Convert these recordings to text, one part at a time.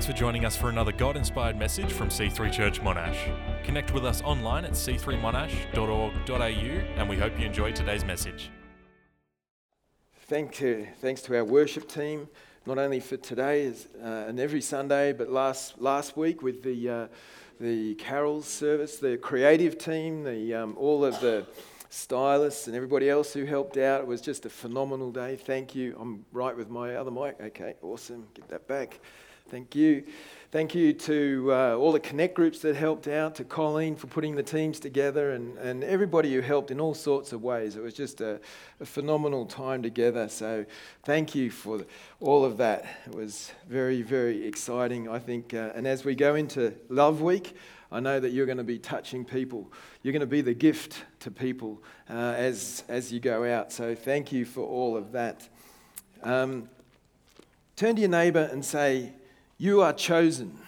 Thanks for joining us for another God inspired message from C3 Church Monash. Connect with us online at c3monash.org.au and we hope you enjoy today's message. Thank you. Thanks to our worship team, not only for today uh, and every Sunday, but last, last week with the, uh, the carols service, the creative team, the, um, all of the stylists and everybody else who helped out. It was just a phenomenal day. Thank you. I'm right with my other mic. Okay, awesome. Get that back. Thank you. Thank you to uh, all the Connect groups that helped out, to Colleen for putting the teams together, and, and everybody who helped in all sorts of ways. It was just a, a phenomenal time together. So, thank you for all of that. It was very, very exciting, I think. Uh, and as we go into Love Week, I know that you're going to be touching people. You're going to be the gift to people uh, as, as you go out. So, thank you for all of that. Um, turn to your neighbour and say, you are chosen.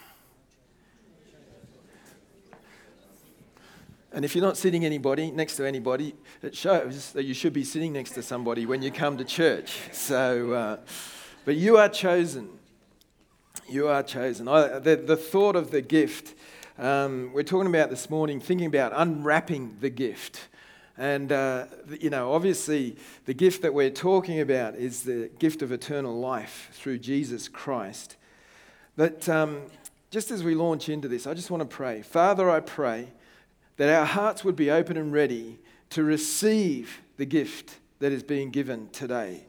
And if you're not sitting anybody next to anybody, it shows that you should be sitting next to somebody when you come to church. So, uh, but you are chosen. You are chosen. I, the, the thought of the gift um, we're talking about this morning, thinking about unwrapping the gift. And, uh, you know, obviously, the gift that we're talking about is the gift of eternal life through Jesus Christ. But um, just as we launch into this, I just want to pray. Father, I pray that our hearts would be open and ready to receive the gift that is being given today.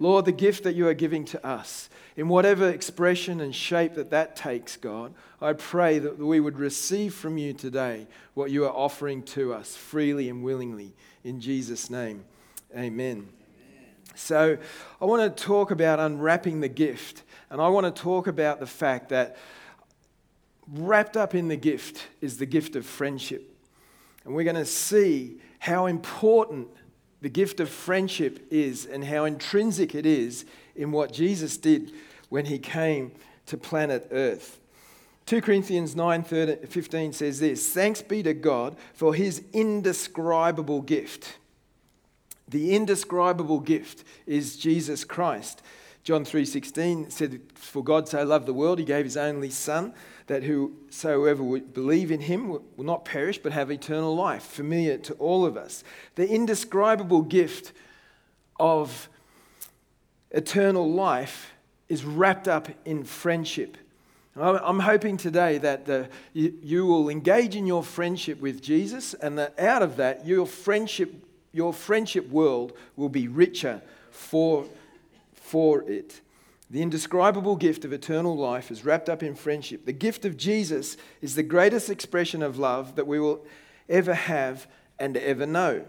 Lord, the gift that you are giving to us, in whatever expression and shape that that takes, God, I pray that we would receive from you today what you are offering to us freely and willingly. In Jesus' name, amen. So, I want to talk about unwrapping the gift. And I want to talk about the fact that wrapped up in the gift is the gift of friendship. And we're going to see how important the gift of friendship is and how intrinsic it is in what Jesus did when he came to planet Earth. 2 Corinthians 9 15 says this Thanks be to God for his indescribable gift. The indescribable gift is Jesus Christ. John 3:16 said, "For God so loved the world, he gave his only son, that whosoever would believe in him will not perish but have eternal life." Familiar to all of us. The indescribable gift of eternal life is wrapped up in friendship. I'm hoping today that the, you, you will engage in your friendship with Jesus, and that out of that, your friendship, your friendship world will be richer for for it. The indescribable gift of eternal life is wrapped up in friendship. The gift of Jesus is the greatest expression of love that we will ever have and ever know.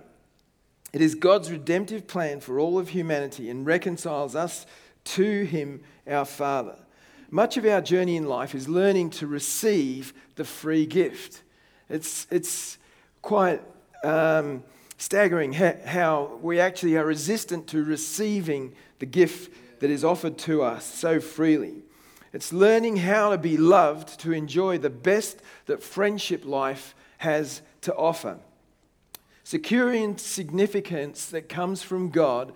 It is God's redemptive plan for all of humanity and reconciles us to Him, our Father. Much of our journey in life is learning to receive the free gift. It's, it's quite um, staggering how we actually are resistant to receiving the gift that is offered to us so freely. It's learning how to be loved to enjoy the best that friendship life has to offer. Securing significance that comes from God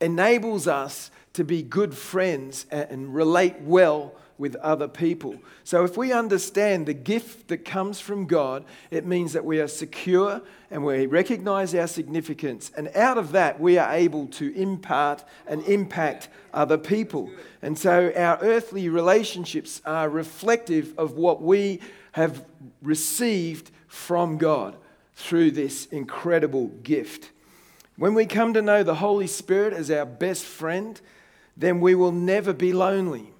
enables us to be good friends and relate well with other people. So, if we understand the gift that comes from God, it means that we are secure and we recognize our significance. And out of that, we are able to impart and impact other people. And so, our earthly relationships are reflective of what we have received from God through this incredible gift. When we come to know the Holy Spirit as our best friend, then we will never be lonely.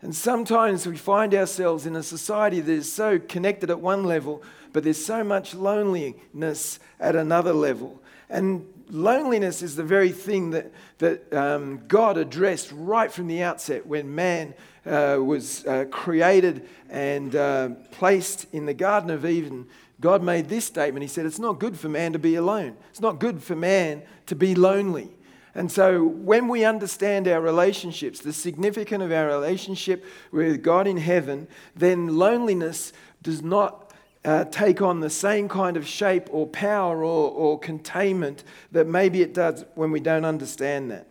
And sometimes we find ourselves in a society that is so connected at one level, but there's so much loneliness at another level. And loneliness is the very thing that, that um, God addressed right from the outset when man uh, was uh, created and uh, placed in the Garden of Eden. God made this statement He said, It's not good for man to be alone, it's not good for man to be lonely. And so, when we understand our relationships, the significance of our relationship with God in heaven, then loneliness does not uh, take on the same kind of shape or power or, or containment that maybe it does when we don't understand that.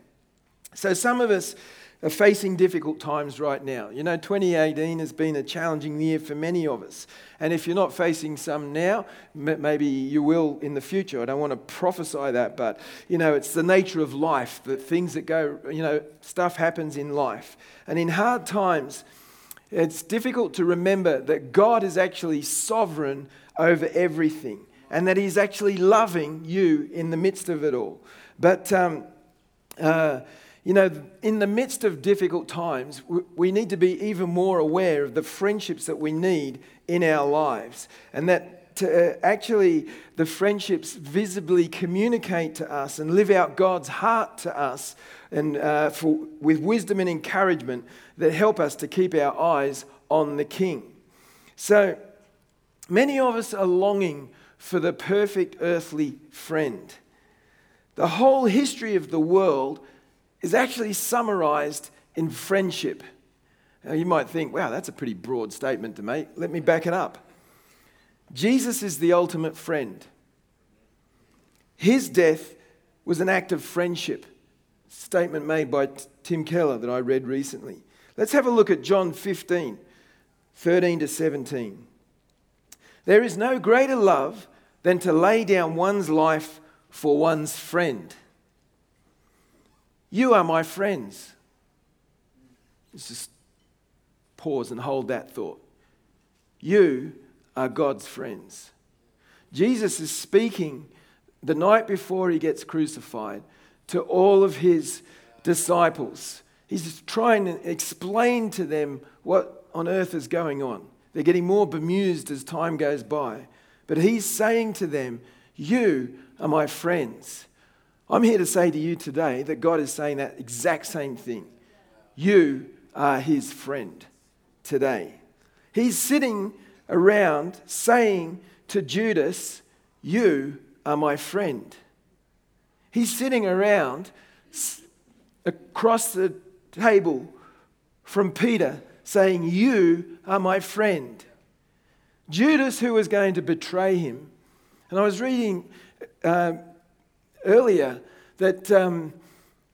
So, some of us are facing difficult times right now. You know, 2018 has been a challenging year for many of us. And if you're not facing some now, maybe you will in the future. I don't want to prophesy that, but, you know, it's the nature of life, that things that go, you know, stuff happens in life. And in hard times, it's difficult to remember that God is actually sovereign over everything and that He's actually loving you in the midst of it all. But, um, uh, you know, in the midst of difficult times, we need to be even more aware of the friendships that we need in our lives. And that to uh, actually, the friendships visibly communicate to us and live out God's heart to us and uh, for, with wisdom and encouragement that help us to keep our eyes on the King. So, many of us are longing for the perfect earthly friend. The whole history of the world is actually summarized in friendship. Now, you might think, wow, that's a pretty broad statement to make. Let me back it up. Jesus is the ultimate friend. His death was an act of friendship. Statement made by Tim Keller that I read recently. Let's have a look at John 15, 13 to 17. There is no greater love than to lay down one's life for one's friend. You are my friends. Let's just pause and hold that thought. You are God's friends. Jesus is speaking the night before he gets crucified to all of his disciples. He's trying to explain to them what on earth is going on. They're getting more bemused as time goes by. But he's saying to them, You are my friends. I'm here to say to you today that God is saying that exact same thing. You are his friend today. He's sitting around saying to Judas, You are my friend. He's sitting around across the table from Peter saying, You are my friend. Judas, who was going to betray him, and I was reading. Uh, earlier that um,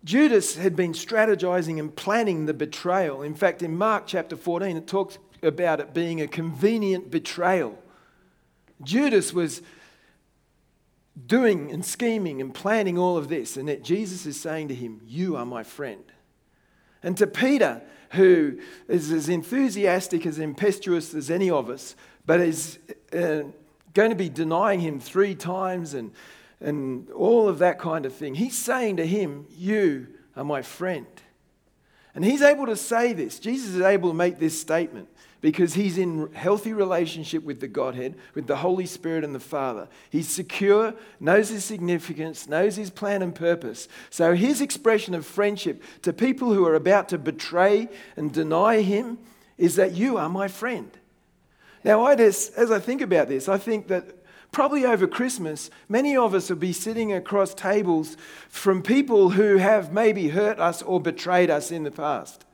Judas had been strategizing and planning the betrayal. In fact, in Mark chapter 14, it talks about it being a convenient betrayal. Judas was doing and scheming and planning all of this, and that Jesus is saying to him, You are my friend. And to Peter, who is as enthusiastic, as impetuous as any of us, but is uh, going to be denying him three times and and all of that kind of thing. He's saying to him, You are my friend. And he's able to say this. Jesus is able to make this statement because he's in healthy relationship with the Godhead, with the Holy Spirit and the Father. He's secure, knows his significance, knows his plan and purpose. So his expression of friendship to people who are about to betray and deny him is that you are my friend. Now, I just, as I think about this, I think that probably over Christmas, many of us will be sitting across tables from people who have maybe hurt us or betrayed us in the past.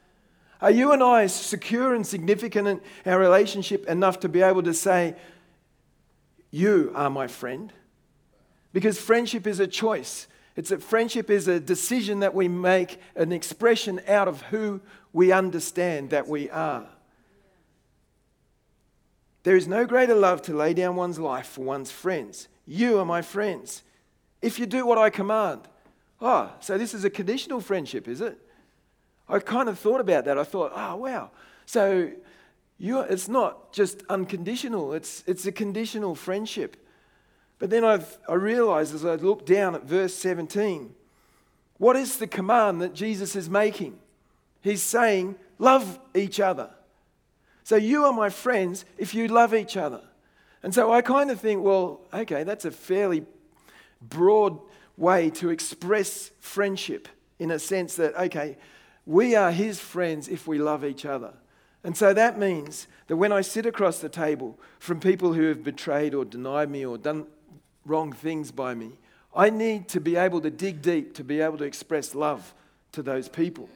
Are you and I secure and significant in our relationship enough to be able to say, You are my friend? Because friendship is a choice. It's that friendship is a decision that we make, an expression out of who we understand that we are. There is no greater love to lay down one's life for one's friends. You are my friends. If you do what I command. Oh, so this is a conditional friendship, is it? I kind of thought about that. I thought, oh, wow. So it's not just unconditional, it's, it's a conditional friendship. But then I've, I realized as I looked down at verse 17, what is the command that Jesus is making? He's saying, love each other. So you are my friends if you love each other. And so I kind of think, well, okay, that's a fairly broad way to express friendship in a sense that, okay, we are his friends if we love each other. And so that means that when I sit across the table from people who have betrayed or denied me or done wrong things by me, I need to be able to dig deep to be able to express love to those people.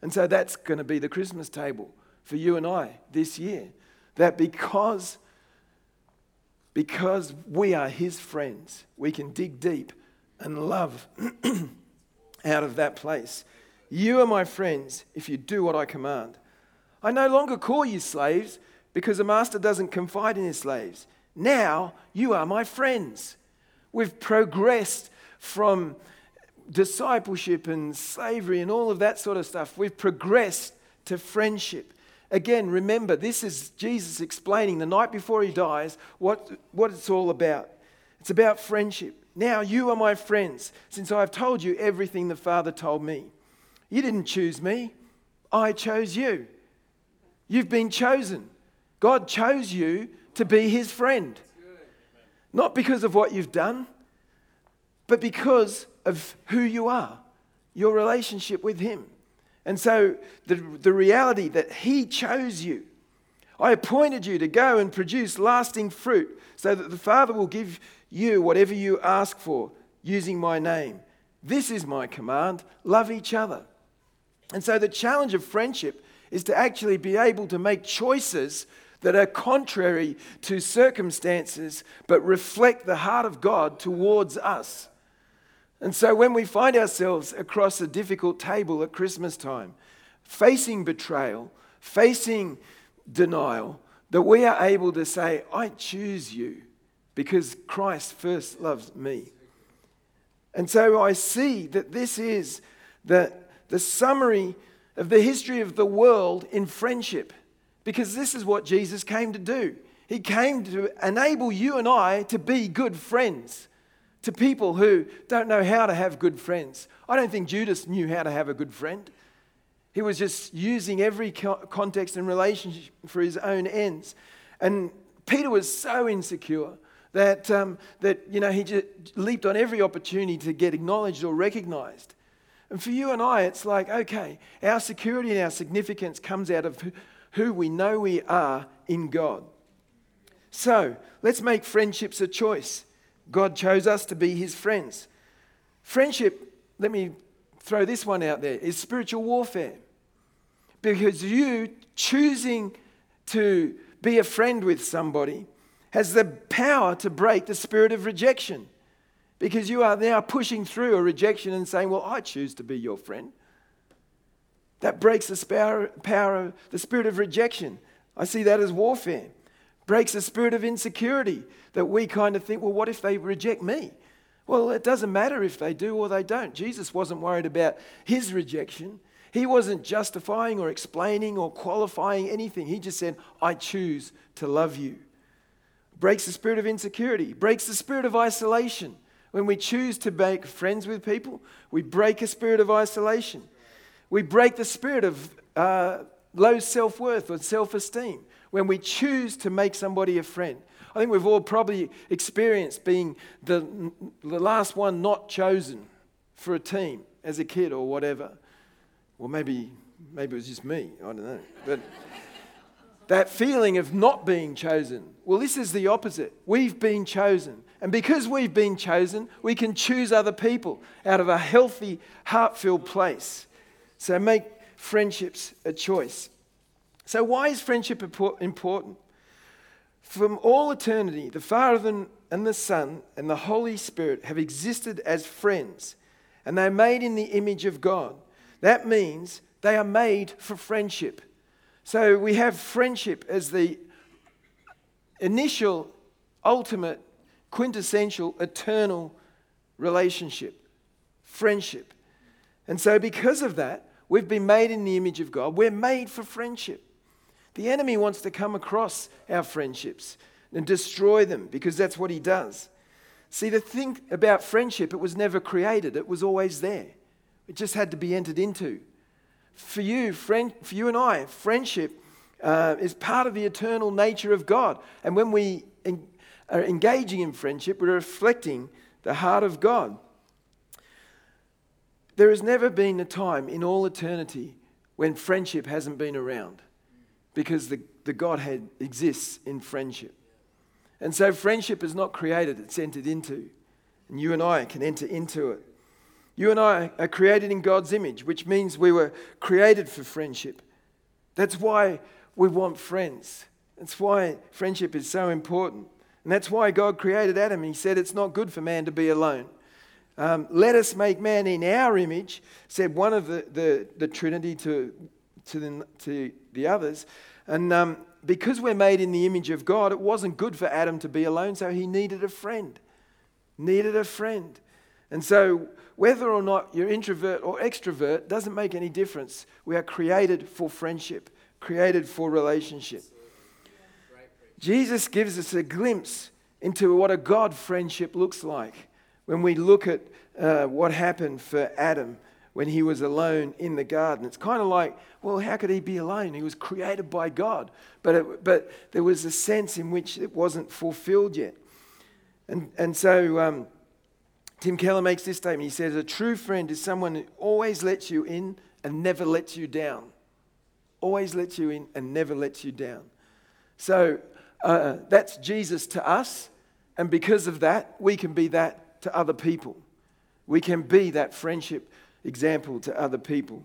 And so that's going to be the Christmas table for you and I this year. That because, because we are His friends, we can dig deep and love out of that place. You are my friends if you do what I command. I no longer call you slaves because a master doesn't confide in his slaves. Now you are my friends. We've progressed from discipleship and slavery and all of that sort of stuff. We've progressed to friendship. Again, remember, this is Jesus explaining the night before he dies what, what it's all about. It's about friendship. Now you are my friends, since I have told you everything the Father told me. You didn't choose me, I chose you. You've been chosen. God chose you to be his friend. Not because of what you've done, but because of who you are, your relationship with him. And so the, the reality that he chose you. I appointed you to go and produce lasting fruit so that the Father will give you whatever you ask for using my name. This is my command love each other. And so the challenge of friendship is to actually be able to make choices that are contrary to circumstances but reflect the heart of God towards us. And so when we find ourselves across a difficult table at Christmas time, facing betrayal, facing denial, that we are able to say, I choose you because Christ first loves me. And so I see that this is the, the summary of the history of the world in friendship, because this is what Jesus came to do. He came to enable you and I to be good friends to people who don't know how to have good friends. I don't think Judas knew how to have a good friend. He was just using every context and relationship for his own ends. And Peter was so insecure that, um, that you know, he just leaped on every opportunity to get acknowledged or recognized. And for you and I, it's like, okay, our security and our significance comes out of who we know we are in God. So let's make friendships a choice. God chose us to be his friends. Friendship, let me throw this one out there, is spiritual warfare. Because you choosing to be a friend with somebody has the power to break the spirit of rejection. Because you are now pushing through a rejection and saying, Well, I choose to be your friend. That breaks the power of the spirit of rejection. I see that as warfare. Breaks the spirit of insecurity that we kind of think, well, what if they reject me? Well, it doesn't matter if they do or they don't. Jesus wasn't worried about his rejection. He wasn't justifying or explaining or qualifying anything. He just said, I choose to love you breaks the spirit of insecurity, breaks the spirit of isolation. When we choose to make friends with people, we break a spirit of isolation. We break the spirit of uh, low self worth or self esteem when we choose to make somebody a friend. I think we've all probably experienced being the, the last one not chosen for a team as a kid or whatever. Well, maybe, maybe it was just me, I don't know. But that feeling of not being chosen. Well, this is the opposite. We've been chosen. And because we've been chosen, we can choose other people out of a healthy, heart filled place. So make friendships a choice. So, why is friendship important? From all eternity, the Father and the Son and the Holy Spirit have existed as friends, and they're made in the image of God. That means they are made for friendship. So we have friendship as the initial, ultimate, quintessential, eternal relationship. Friendship. And so, because of that, we've been made in the image of God. We're made for friendship. The enemy wants to come across our friendships and destroy them because that's what he does. See, the thing about friendship, it was never created, it was always there. It just had to be entered into for you, friend, for you and I, friendship uh, is part of the eternal nature of God. And when we en- are engaging in friendship, we're reflecting the heart of God. There has never been a time in all eternity when friendship hasn't been around because the, the Godhead exists in friendship. And so friendship is not created, it's entered into. And you and I can enter into it. You and I are created in God's image, which means we were created for friendship. That's why we want friends. That's why friendship is so important. And that's why God created Adam. He said it's not good for man to be alone. Um, let us make man in our image, said one of the, the, the Trinity to, to, the, to the others. And um, because we're made in the image of God, it wasn't good for Adam to be alone, so he needed a friend. Needed a friend. And so, whether or not you're introvert or extrovert doesn't make any difference. We are created for friendship, created for relationship. Jesus gives us a glimpse into what a God friendship looks like when we look at uh, what happened for Adam when he was alone in the garden. It's kind of like, well, how could he be alone? He was created by God, but, it, but there was a sense in which it wasn't fulfilled yet. And, and so um, Tim Keller makes this statement. He says, A true friend is someone who always lets you in and never lets you down. Always lets you in and never lets you down. So uh, that's Jesus to us. And because of that, we can be that to other people. We can be that friendship example to other people.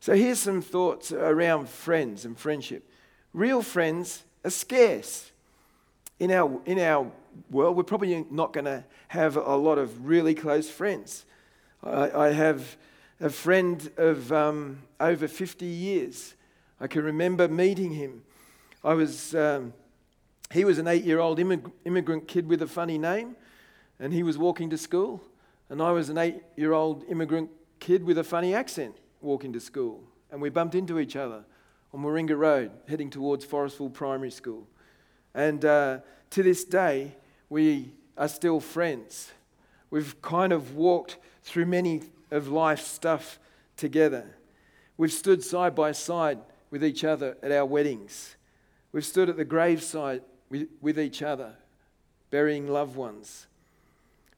So here's some thoughts around friends and friendship. Real friends are scarce. In our, in our world, we're probably not going to have a lot of really close friends. I, I have a friend of um, over 50 years. I can remember meeting him. I was, um, he was an eight year old immig- immigrant kid with a funny name, and he was walking to school. And I was an eight year old immigrant kid with a funny accent walking to school. And we bumped into each other on Warringah Road, heading towards Forestville Primary School. And uh, to this day, we are still friends. We've kind of walked through many of life's stuff together. We've stood side by side with each other at our weddings. We've stood at the graveside with, with each other, burying loved ones.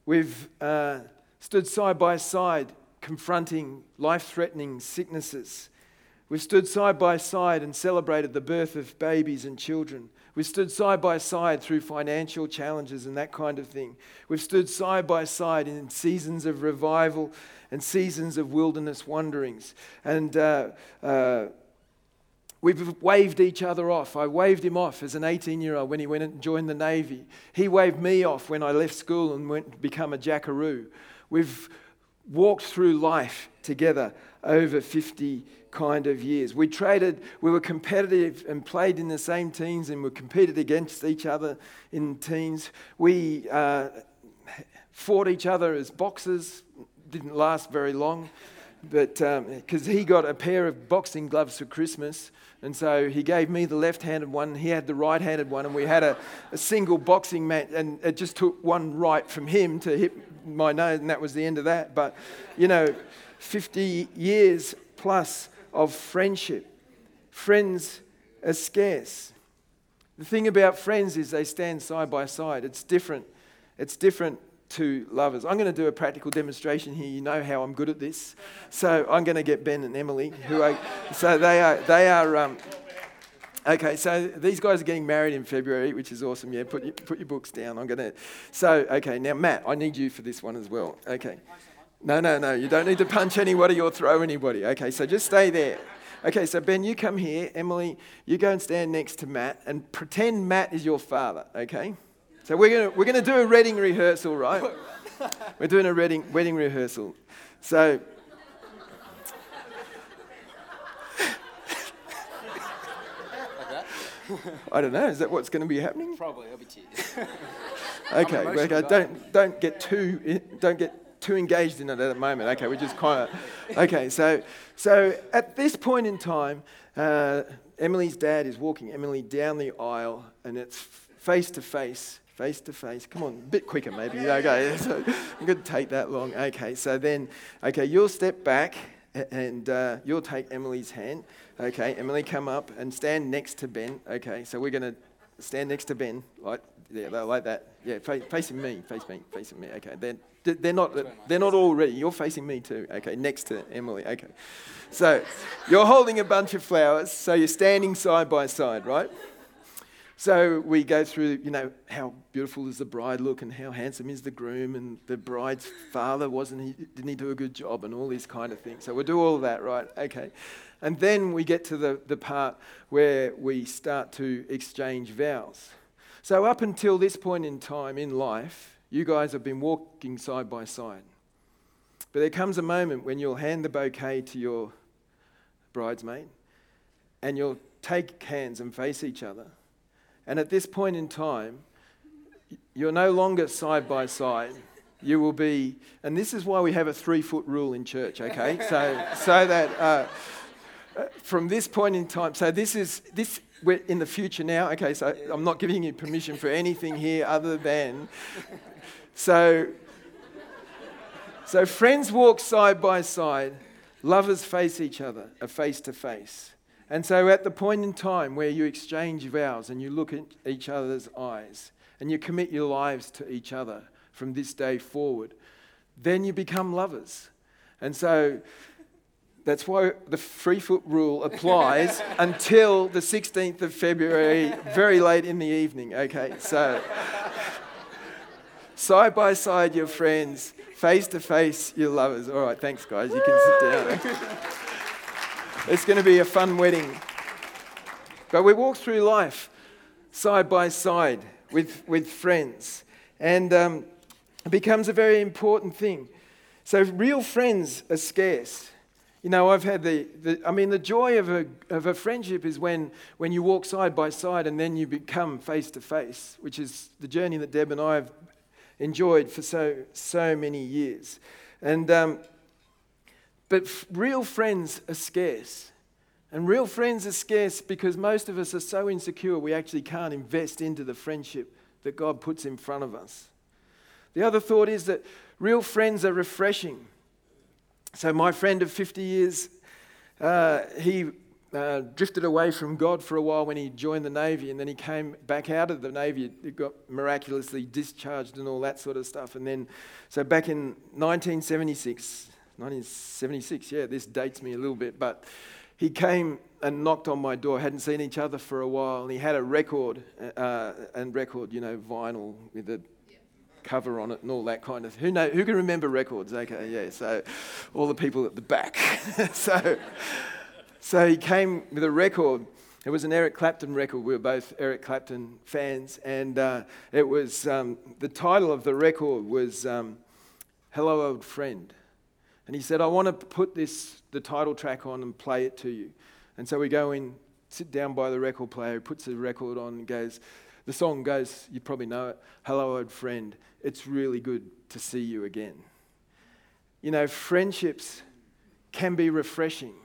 We've uh, stood side by side confronting life threatening sicknesses. We've stood side by side and celebrated the birth of babies and children. We've stood side by side through financial challenges and that kind of thing. We've stood side by side in seasons of revival and seasons of wilderness wanderings. And uh, uh, we've waved each other off. I waved him off as an 18 year old when he went and joined the Navy. He waved me off when I left school and went to become a jackaroo. We've walked through life together over 50 kind of years. We traded, we were competitive and played in the same teams and we competed against each other in teams. We uh, fought each other as boxers, didn't last very long, but because um, he got a pair of boxing gloves for Christmas. And so he gave me the left handed one, he had the right handed one, and we had a, a single boxing match. And it just took one right from him to hit my nose, and that was the end of that. But, you know, 50 years plus of friendship. Friends are scarce. The thing about friends is they stand side by side. It's different. It's different to lovers. I'm going to do a practical demonstration here. You know how I'm good at this. So I'm going to get Ben and Emily, who are, so they are, they are, um, okay, so these guys are getting married in February, which is awesome. Yeah, put your, put your books down. I'm going to, so, okay, now Matt, I need you for this one as well. Okay. No, no, no. You don't need to punch anybody or throw anybody. Okay, so just stay there. Okay, so Ben, you come here. Emily, you go and stand next to Matt and pretend Matt is your father, okay? So we're going we're gonna do a wedding rehearsal, right? We're doing a wedding, wedding rehearsal. So. I don't know. Is that what's going to be happening? Probably. It'll be tears. okay. okay. Don't don't get too don't get too engaged in it at the moment. Okay, we're just kind of, okay, so, so at this point in time, uh, Emily's dad is walking Emily down the aisle and it's face to face, face to face. Come on, a bit quicker maybe. Okay, so I'm going to take that long. Okay, so then, okay, you'll step back and uh, you'll take Emily's hand. Okay, Emily, come up and stand next to Ben. Okay, so we're going to stand next to Ben, like, yeah, like that. Yeah, facing me, face me, facing me. Okay, then they're not, they're not all ready. You're facing me too. Okay, next to Emily. Okay. So you're holding a bunch of flowers, so you're standing side by side, right? So we go through, you know, how beautiful does the bride look and how handsome is the groom and the bride's father wasn't he didn't he do a good job and all these kind of things. So we'll do all that, right? Okay. And then we get to the, the part where we start to exchange vows. So up until this point in time in life, you guys have been walking side by side. But there comes a moment when you'll hand the bouquet to your bridesmaid and you'll take hands and face each other. And at this point in time, you're no longer side by side. You will be, and this is why we have a three foot rule in church, okay? So, so that uh, from this point in time, so this is, this, we're in the future now, okay? So I'm not giving you permission for anything here other than, so, so friends walk side by side, lovers face each other, a face to face. And so, at the point in time where you exchange vows and you look at each other's eyes and you commit your lives to each other from this day forward, then you become lovers. And so, that's why the free foot rule applies until the 16th of February, very late in the evening. Okay, so side by side, your friends, face to face, your lovers. All right, thanks, guys. You can sit down. It's going to be a fun wedding. But we walk through life side by side with, with friends, and um, it becomes a very important thing. So, real friends are scarce. You know, I've had the, the, I mean, the joy of a, of a friendship is when, when you walk side by side and then you become face to face, which is the journey that Deb and I have enjoyed for so, so many years. And um, but f- real friends are scarce. And real friends are scarce because most of us are so insecure we actually can't invest into the friendship that God puts in front of us. The other thought is that real friends are refreshing. So, my friend of 50 years, uh, he uh, drifted away from God for a while when he joined the Navy, and then he came back out of the Navy. He got miraculously discharged and all that sort of stuff. And then, so back in 1976, 1976, yeah, this dates me a little bit, but he came and knocked on my door. Hadn't seen each other for a while, and he had a record, uh, and record, you know, vinyl with a cover on it and all that kind of. Who know? Who can remember records? Okay, yeah. So, all the people at the back. so, so he came with a record. It was an Eric Clapton record. We were both Eric Clapton fans, and uh, it was um, the title of the record was um, "Hello, Old Friend." And he said, I want to put this, the title track on and play it to you. And so we go in, sit down by the record player, puts the record on and goes, the song goes, you probably know it, Hello, old friend, it's really good to see you again. You know, friendships can be refreshing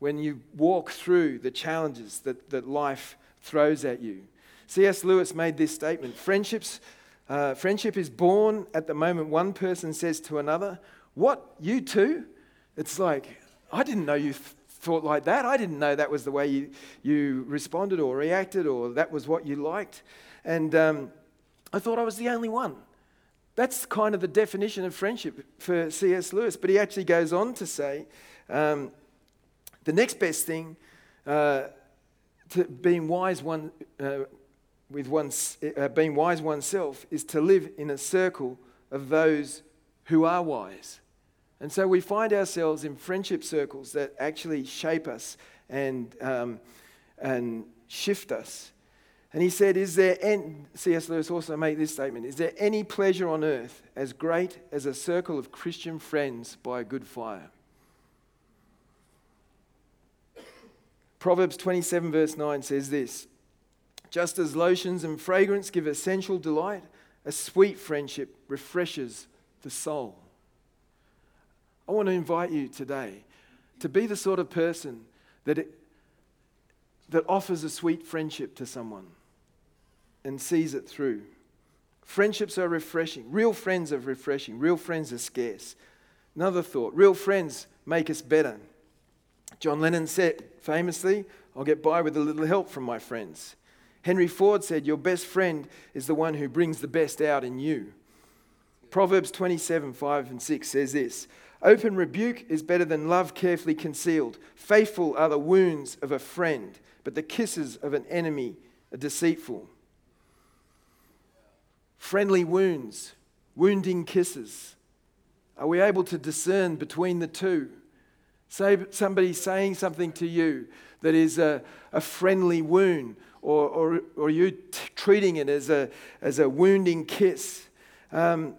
when you walk through the challenges that, that life throws at you. C.S. Lewis made this statement Friendships, uh, Friendship is born at the moment one person says to another, what, you too? It's like, I didn't know you th- thought like that. I didn't know that was the way you, you responded or reacted or that was what you liked. And um, I thought I was the only one. That's kind of the definition of friendship for C.S. Lewis. But he actually goes on to say um, the next best thing uh, to being wise one, uh, with one's, uh, being wise oneself is to live in a circle of those who are wise. And so we find ourselves in friendship circles that actually shape us and, um, and shift us. And he said, Is there, any, C.S. Lewis also made this statement, is there any pleasure on earth as great as a circle of Christian friends by a good fire? Proverbs 27, verse 9 says this Just as lotions and fragrance give essential delight, a sweet friendship refreshes the soul. I want to invite you today to be the sort of person that, it, that offers a sweet friendship to someone and sees it through. Friendships are refreshing. Real friends are refreshing. Real friends are scarce. Another thought real friends make us better. John Lennon said famously, I'll get by with a little help from my friends. Henry Ford said, Your best friend is the one who brings the best out in you. Proverbs 27 5 and 6 says this Open rebuke is better than love carefully concealed. Faithful are the wounds of a friend, but the kisses of an enemy are deceitful. Friendly wounds, wounding kisses. Are we able to discern between the two? Say somebody saying something to you that is a, a friendly wound, or, or, or you t- treating it as a, as a wounding kiss. Um,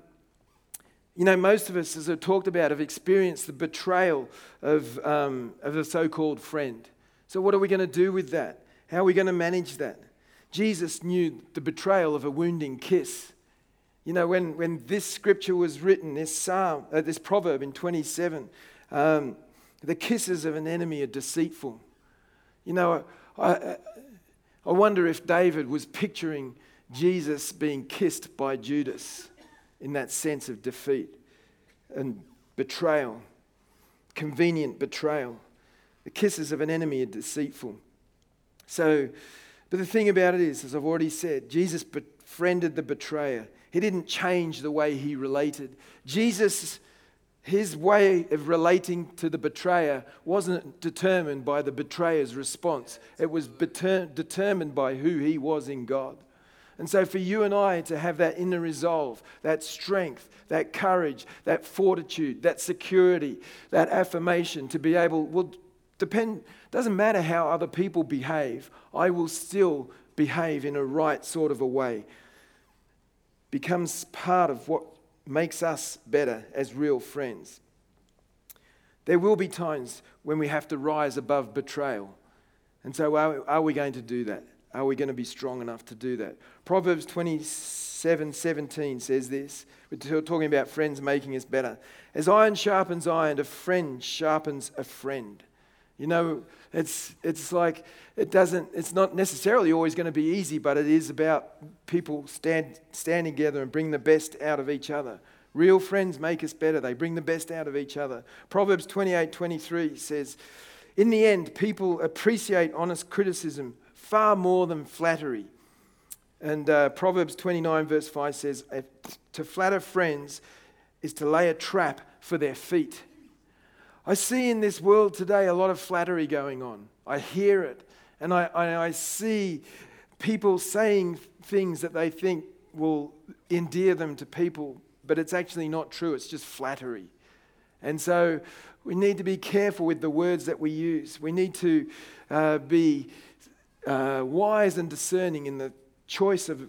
You know, most of us, as I've talked about, have experienced the betrayal of, um, of a so called friend. So, what are we going to do with that? How are we going to manage that? Jesus knew the betrayal of a wounding kiss. You know, when, when this scripture was written, this psalm, uh, this proverb in 27, um, the kisses of an enemy are deceitful. You know, I, I wonder if David was picturing Jesus being kissed by Judas in that sense of defeat and betrayal, convenient betrayal. The kisses of an enemy are deceitful. So, but the thing about it is, as I've already said, Jesus befriended the betrayer. He didn't change the way he related. Jesus, his way of relating to the betrayer wasn't determined by the betrayer's response, it was determined by who he was in God. And so, for you and I to have that inner resolve, that strength, that courage, that fortitude, that security, that affirmation to be able, well, depend, doesn't matter how other people behave, I will still behave in a right sort of a way. Becomes part of what makes us better as real friends. There will be times when we have to rise above betrayal. And so, are, are we going to do that? Are we going to be strong enough to do that? Proverbs 27 17 says this. We're talking about friends making us better. As iron sharpens iron, a friend sharpens a friend. You know, it's, it's like it doesn't, it's not necessarily always going to be easy, but it is about people stand, standing together and bring the best out of each other. Real friends make us better. They bring the best out of each other. Proverbs 28 23 says, In the end, people appreciate honest criticism far more than flattery. And uh, Proverbs 29, verse 5 says, To flatter friends is to lay a trap for their feet. I see in this world today a lot of flattery going on. I hear it, and I, I, I see people saying things that they think will endear them to people, but it's actually not true. It's just flattery. And so we need to be careful with the words that we use. We need to uh, be uh, wise and discerning in the choice of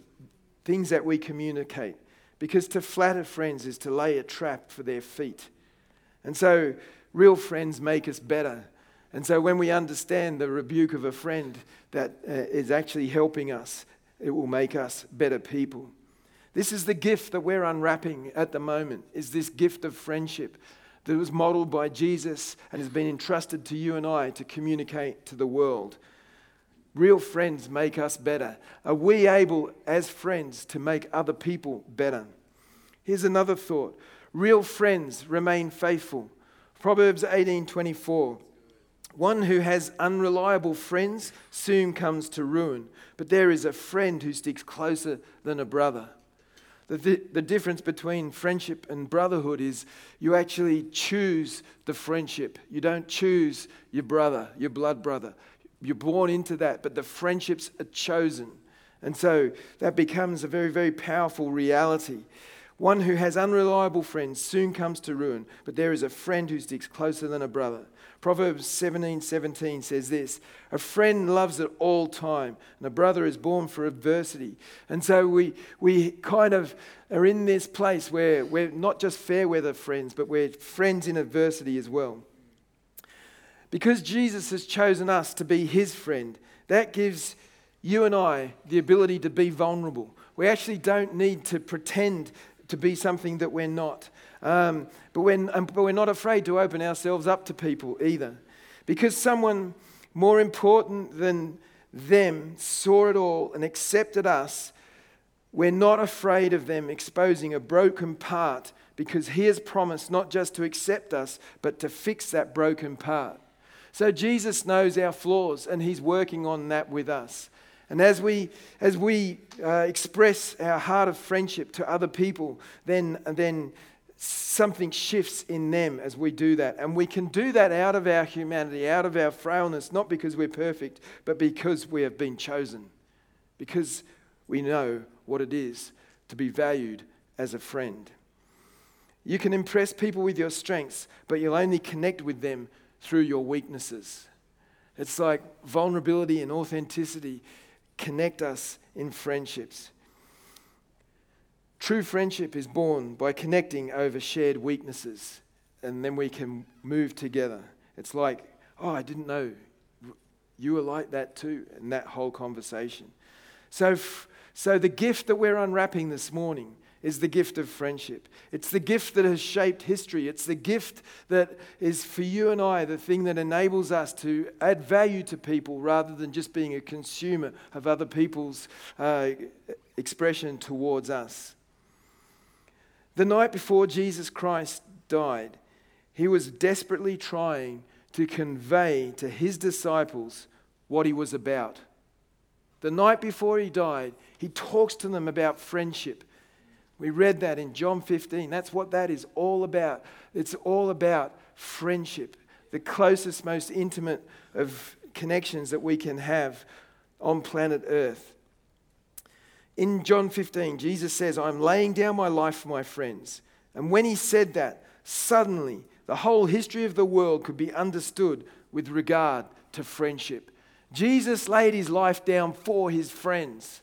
things that we communicate. Because to flatter friends is to lay a trap for their feet. And so, real friends make us better. And so, when we understand the rebuke of a friend that uh, is actually helping us, it will make us better people. This is the gift that we're unwrapping at the moment, is this gift of friendship that was modeled by Jesus and has been entrusted to you and I to communicate to the world. Real friends make us better. Are we able, as friends, to make other people better? Here's another thought real friends remain faithful. Proverbs 18:24. One who has unreliable friends soon comes to ruin, but there is a friend who sticks closer than a brother. The, the, the, difference between friendship and brotherhood is you actually choose the friendship. You don't choose your brother, your blood brother. You're born into that, but the friendships are chosen. And so that becomes a very, very powerful reality. One who has unreliable friends soon comes to ruin, but there is a friend who sticks closer than a brother. Proverbs 17 17 says this A friend loves at all time, and a brother is born for adversity. And so we, we kind of are in this place where we're not just fair weather friends, but we're friends in adversity as well. Because Jesus has chosen us to be his friend, that gives you and I the ability to be vulnerable. We actually don't need to pretend to be something that we're not. Um, but, when, um, but we're not afraid to open ourselves up to people either. Because someone more important than them saw it all and accepted us, we're not afraid of them exposing a broken part because He has promised not just to accept us, but to fix that broken part. So Jesus knows our flaws and he's working on that with us. And as we, as we uh, express our heart of friendship to other people, then, then something shifts in them as we do that. And we can do that out of our humanity, out of our frailness, not because we're perfect, but because we have been chosen. Because we know what it is to be valued as a friend. You can impress people with your strengths, but you'll only connect with them through your weaknesses. It's like vulnerability and authenticity connect us in friendships. True friendship is born by connecting over shared weaknesses, and then we can move together. It's like, oh, I didn't know you were like that too, in that whole conversation. So, so the gift that we're unwrapping this morning is the gift of friendship. It's the gift that has shaped history. It's the gift that is for you and I, the thing that enables us to add value to people rather than just being a consumer of other people's uh, expression towards us. The night before Jesus Christ died, he was desperately trying to convey to his disciples what he was about. The night before he died, he talks to them about friendship. We read that in John 15. That's what that is all about. It's all about friendship, the closest, most intimate of connections that we can have on planet Earth. In John 15, Jesus says, I'm laying down my life for my friends. And when he said that, suddenly the whole history of the world could be understood with regard to friendship. Jesus laid his life down for his friends.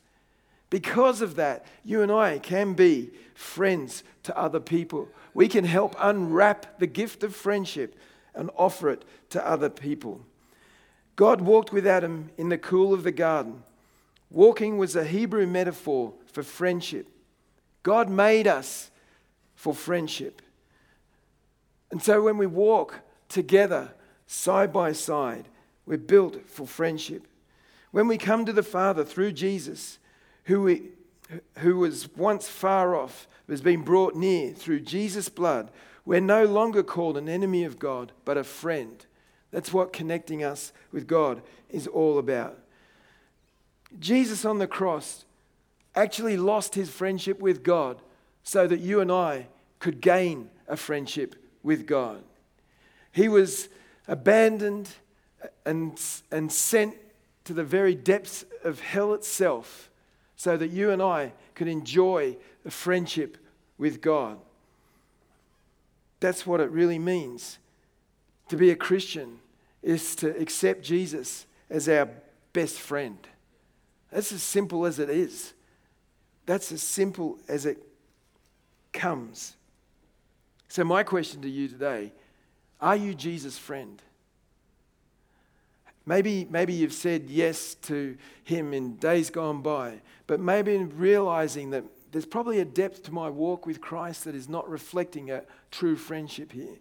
Because of that, you and I can be friends to other people. We can help unwrap the gift of friendship and offer it to other people. God walked with Adam in the cool of the garden. Walking was a Hebrew metaphor for friendship. God made us for friendship. And so when we walk together, side by side, we're built for friendship. When we come to the Father through Jesus, who, who was once far off, has been brought near through Jesus' blood, we're no longer called an enemy of God, but a friend. That's what connecting us with God is all about. Jesus on the cross actually lost his friendship with God so that you and I could gain a friendship with God. He was abandoned and, and sent to the very depths of hell itself so that you and I could enjoy a friendship with God. That's what it really means. To be a Christian is to accept Jesus as our best friend. That's as simple as it is. That's as simple as it comes. So, my question to you today are you Jesus' friend? Maybe, maybe you've said yes to him in days gone by, but maybe in realizing that there's probably a depth to my walk with Christ that is not reflecting a true friendship here.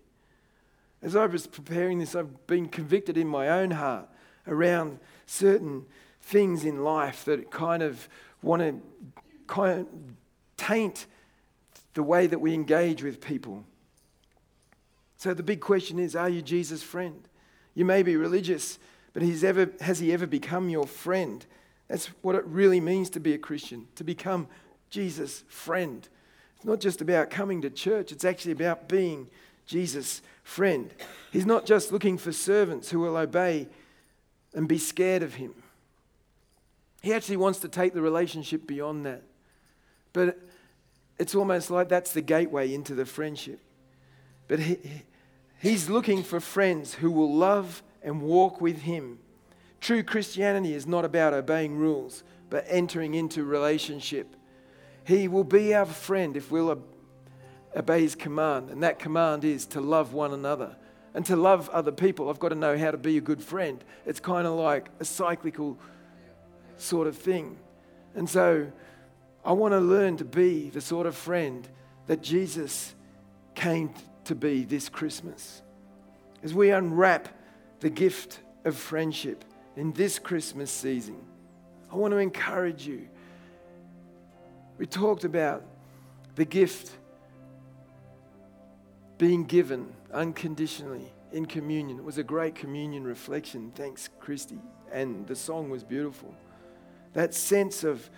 As I was preparing this, I've been convicted in my own heart around certain things in life that kind of want to kind of taint the way that we engage with people. So the big question is are you Jesus' friend? You may be religious, but ever, has he ever become your friend? That's what it really means to be a Christian, to become Jesus' friend. It's not just about coming to church, it's actually about being Jesus' friend. He's not just looking for servants who will obey and be scared of him. He actually wants to take the relationship beyond that. But it's almost like that's the gateway into the friendship. But he, he's looking for friends who will love and walk with him. True Christianity is not about obeying rules, but entering into relationship. He will be our friend if we'll obey his command, and that command is to love one another and to love other people. I've got to know how to be a good friend. It's kind of like a cyclical sort of thing. And so I want to learn to be the sort of friend that Jesus came to be this Christmas. As we unwrap the gift of friendship in this Christmas season, I want to encourage you. We talked about the gift being given unconditionally in communion. It was a great communion reflection. Thanks, Christy. And the song was beautiful. That sense of,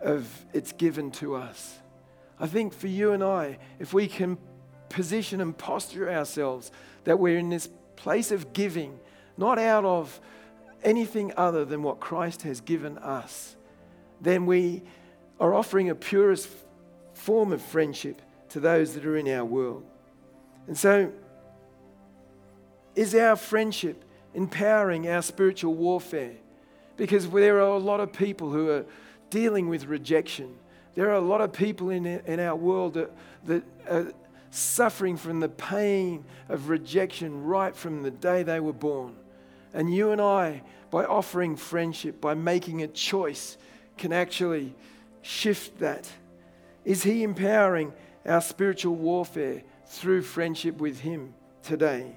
of it's given to us. I think for you and I, if we can position and posture ourselves that we're in this place of giving, not out of anything other than what Christ has given us, then we are offering a purest form of friendship to those that are in our world. And so, is our friendship empowering our spiritual warfare? Because there are a lot of people who are dealing with rejection. There are a lot of people in, in our world that, that are suffering from the pain of rejection right from the day they were born. And you and I, by offering friendship, by making a choice, can actually shift that. Is He empowering our spiritual warfare through friendship with Him today?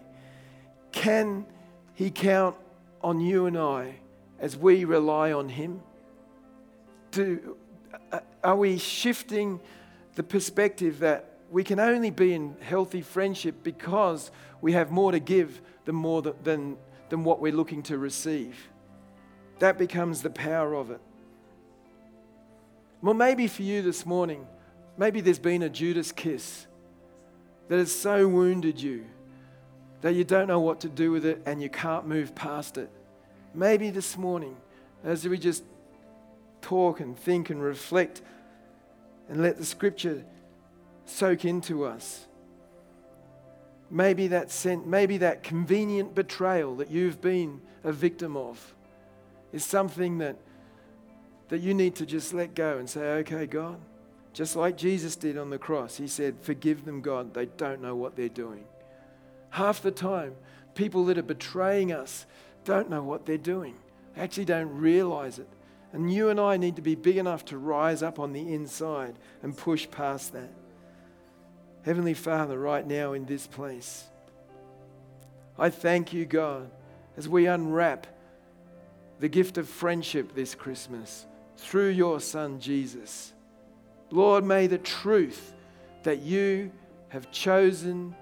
Can He count on you and I as we rely on Him? Do, uh, are we shifting the perspective that we can only be in healthy friendship because we have more to give than, more than, than what we're looking to receive? That becomes the power of it. Well, maybe for you this morning, maybe there's been a Judas kiss that has so wounded you that you don't know what to do with it and you can't move past it. Maybe this morning, as we just talk and think and reflect and let the scripture soak into us. Maybe that sent, maybe that convenient betrayal that you've been a victim of is something that, that you need to just let go and say, okay, God, just like Jesus did on the cross, He said, Forgive them, God, they don't know what they're doing. Half the time, people that are betraying us don't know what they're doing, they actually don't realize it. And you and I need to be big enough to rise up on the inside and push past that. Heavenly Father, right now in this place, I thank you, God, as we unwrap the gift of friendship this Christmas through your Son, Jesus. Lord, may the truth that you have chosen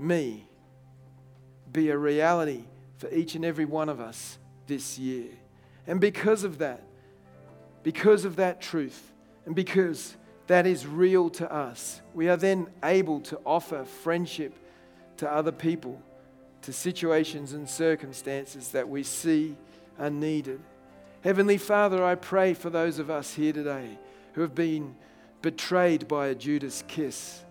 me be a reality for each and every one of us this year. And because of that, because of that truth, and because that is real to us, we are then able to offer friendship to other people, to situations and circumstances that we see are needed. Heavenly Father, I pray for those of us here today who have been betrayed by a Judas kiss.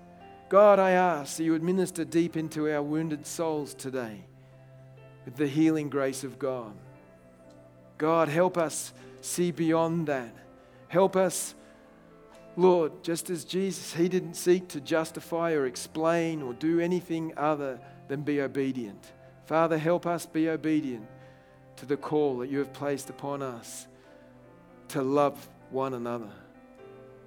God, I ask that you would minister deep into our wounded souls today with the healing grace of God. God, help us see beyond that. Help us, Lord, just as Jesus, He didn't seek to justify or explain or do anything other than be obedient. Father, help us be obedient to the call that you have placed upon us to love one another.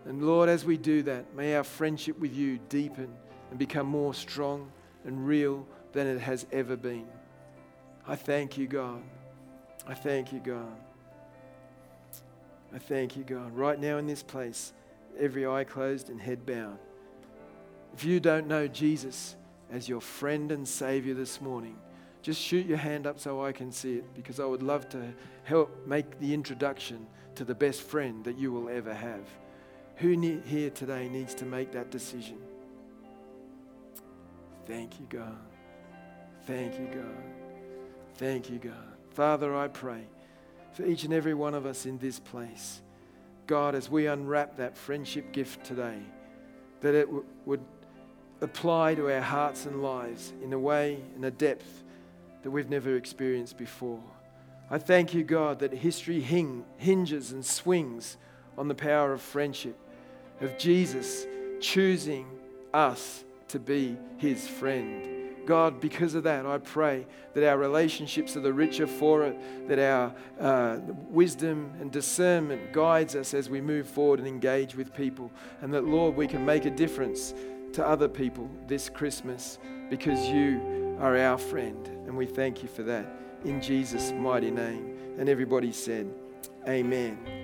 And Lord, as we do that, may our friendship with you deepen and become more strong and real than it has ever been. I thank you, God. I thank you, God. I thank you, God. Right now in this place, every eye closed and head bowed. If you don't know Jesus as your friend and Savior this morning, just shoot your hand up so I can see it because I would love to help make the introduction to the best friend that you will ever have. Who here today needs to make that decision? Thank you, God. Thank you, God. Thank you, God. Father, I pray for each and every one of us in this place. God, as we unwrap that friendship gift today, that it w- would apply to our hearts and lives in a way, in a depth that we've never experienced before. I thank you, God, that history hing, hinges and swings on the power of friendship, of Jesus choosing us to be his friend. God, because of that, I pray that our relationships are the richer for it, that our uh, wisdom and discernment guides us as we move forward and engage with people, and that, Lord, we can make a difference to other people this Christmas because you are our friend. And we thank you for that in Jesus' mighty name. And everybody said, Amen.